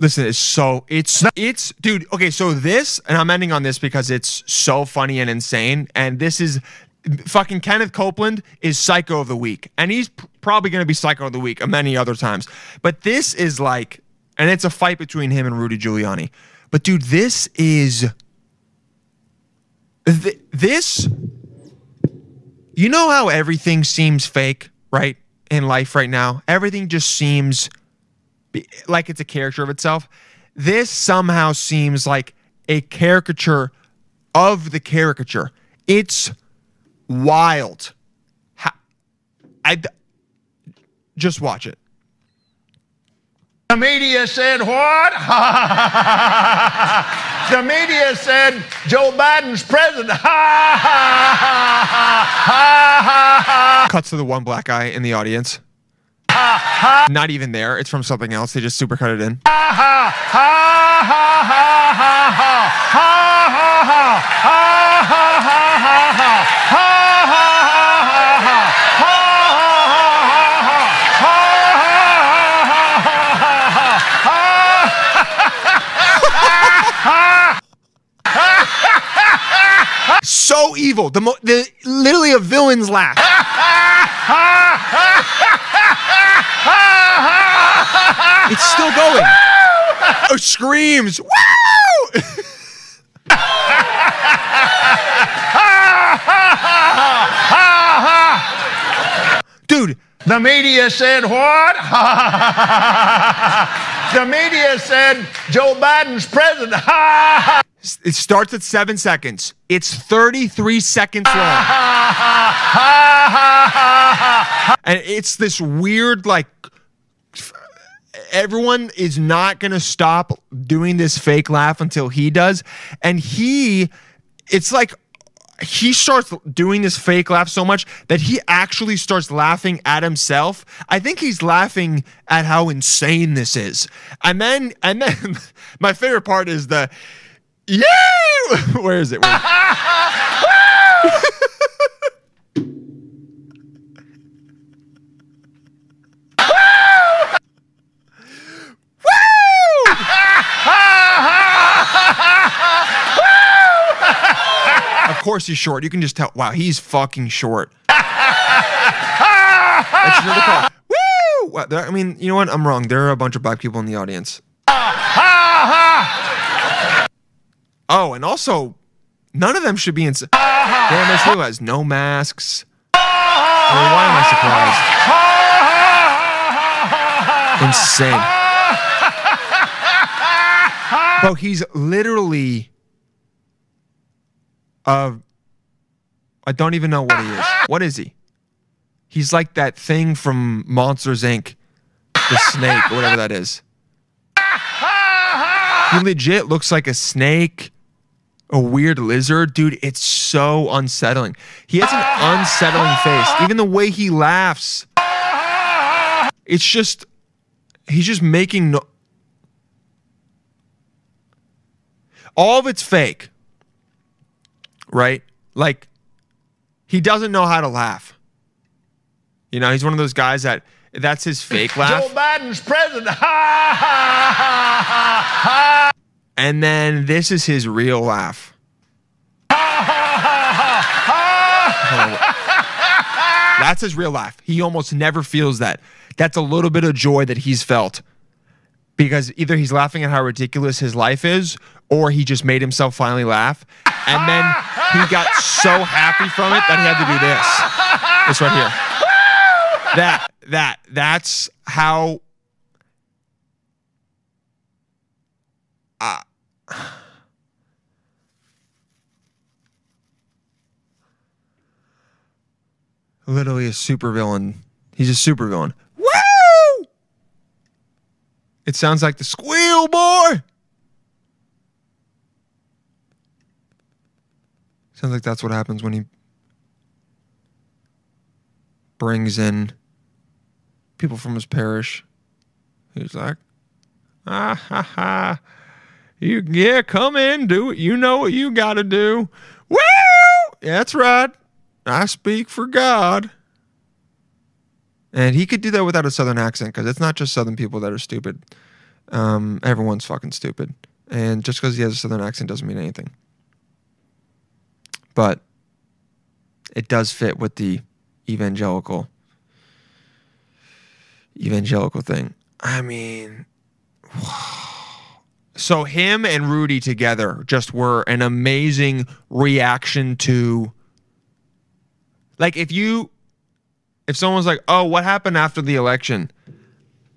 Listen, it's so it's it's dude. Okay, so this, and I'm ending on this because it's so funny and insane. And this is fucking Kenneth Copeland is Psycho of the Week, and he's probably going to be Psycho of the Week many other times. But this is like, and it's a fight between him and Rudy Giuliani. But dude, this is th- this. You know how everything seems fake, right? In life right now, everything just seems like it's a character of itself. This somehow seems like a caricature of the caricature. It's wild. Ha- I just watch it. The media said what? the media said Joe Biden's president. Cuts to the one black guy in the audience. Not even there. It's from something else. They just super cut it in. so evil. The, mo- the literally a villain's laugh. it's still going. Oh, screams. Woo! Dude, the media said what? the media said Joe Biden's president. It starts at seven seconds. It's 33 seconds long. and it's this weird, like, everyone is not going to stop doing this fake laugh until he does. And he, it's like, he starts doing this fake laugh so much that he actually starts laughing at himself. I think he's laughing at how insane this is. And then, and then my favorite part is the, yeah, where is it? Where- Of course he's short. You can just tell. Wow, he's fucking short. That's another call. Woo! I mean, you know what? I'm wrong. There are a bunch of black people in the audience. Oh, and also, none of them should be in. Damn, I just realized no masks. I mean, why am I surprised? Insane. Bro, he's literally. Uh, I don't even know what he is. What is he? He's like that thing from Monsters Inc. The snake, or whatever that is. He legit looks like a snake, a weird lizard. Dude, it's so unsettling. He has an unsettling face. Even the way he laughs. It's just, he's just making no. All of it's fake. Right? Like, he doesn't know how to laugh. You know, he's one of those guys that that's his fake laugh. Joe Biden's president. And then this is his real laugh. That's his real laugh. He almost never feels that. That's a little bit of joy that he's felt. because either he's laughing at how ridiculous his life is, or he just made himself finally laugh, and then he got so happy from it that he had to do this. This right here. That that that's how. Uh, literally a supervillain. He's a supervillain. Woo! It sounds like the squeal boy. Sounds like that's what happens when he brings in people from his parish. He's like, ah ha ha. You yeah, come in, do it. You know what you gotta do. Woo! That's right. I speak for God. And he could do that without a southern accent because it's not just southern people that are stupid. Um, everyone's fucking stupid. And just because he has a southern accent doesn't mean anything. But it does fit with the evangelical evangelical thing. I mean, so him and Rudy together just were an amazing reaction to like if you if someone's like, "Oh, what happened after the election?"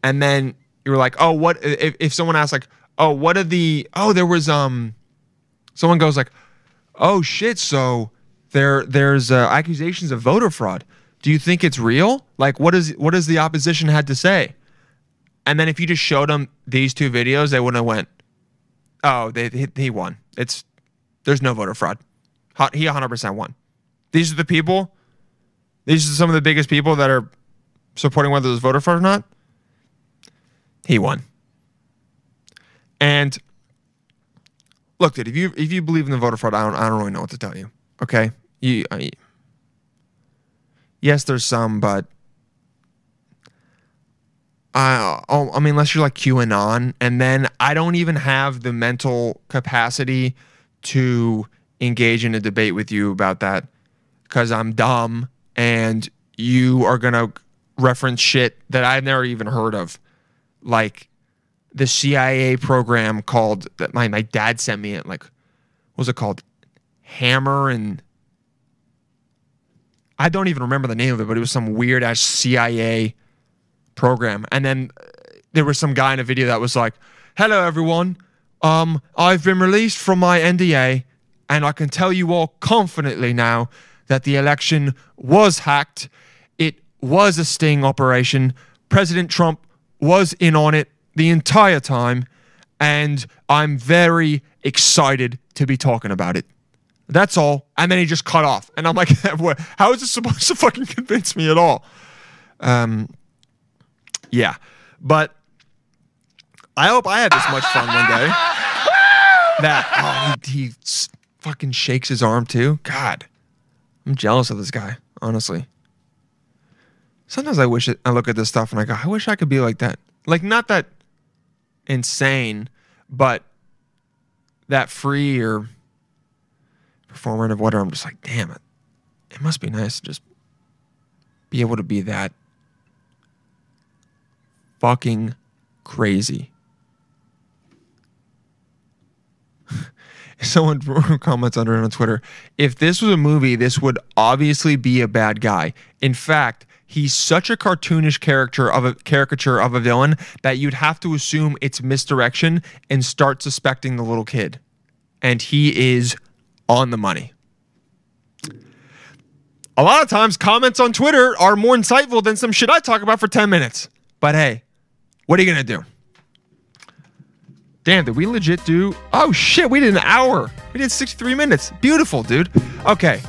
and then you're like, "Oh, what if, if someone asks like, "Oh, what are the Oh, there was um someone goes like, "Oh shit, so there there's uh, accusations of voter fraud. Do you think it's real? Like what is what does the opposition had to say?" And then if you just showed them these two videos, they wouldn't have went, "Oh, they he, he won. It's there's no voter fraud. He 100% won." These are the people these are some of the biggest people that are supporting whether there's voter fraud or not. He won. And look, dude, if you if you believe in the voter fraud, I don't I don't really know what to tell you. Okay, you. I, yes, there's some, but I oh, I mean, unless you're like QAnon, and then I don't even have the mental capacity to engage in a debate with you about that because I'm dumb and you are gonna reference shit that I've never even heard of, like the CIA program called that my my dad sent me it. Like, what was it called? Hammer and I don't even remember the name of it, but it was some weird ass CIA program. And then uh, there was some guy in a video that was like, "Hello everyone, um, I've been released from my NDA, and I can tell you all confidently now." that the election was hacked. It was a sting operation. President Trump was in on it the entire time. And I'm very excited to be talking about it. That's all. And then he just cut off. And I'm like, how is this supposed to fucking convince me at all? Um, yeah. But I hope I have this much fun one day. That, oh, he, he fucking shakes his arm too. God. I'm jealous of this guy, honestly. Sometimes I wish it, I look at this stuff and I go, I wish I could be like that. Like not that insane, but that free or performative, whatever. I'm just like, damn it. It must be nice to just be able to be that fucking crazy. someone comments under it on Twitter. If this was a movie, this would obviously be a bad guy. In fact, he's such a cartoonish character of a caricature of a villain that you'd have to assume it's misdirection and start suspecting the little kid. And he is on the money. A lot of times comments on Twitter are more insightful than some shit I talk about for 10 minutes. But hey, what are you going to do? Damn, did we legit do? Oh shit, we did an hour. We did 63 minutes. Beautiful, dude. Okay,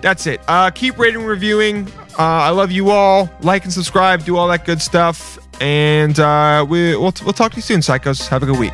that's it. Uh, keep rating, reviewing. Uh, I love you all. Like and subscribe. Do all that good stuff. And uh, we, we'll, we'll talk to you soon, psychos. Have a good week.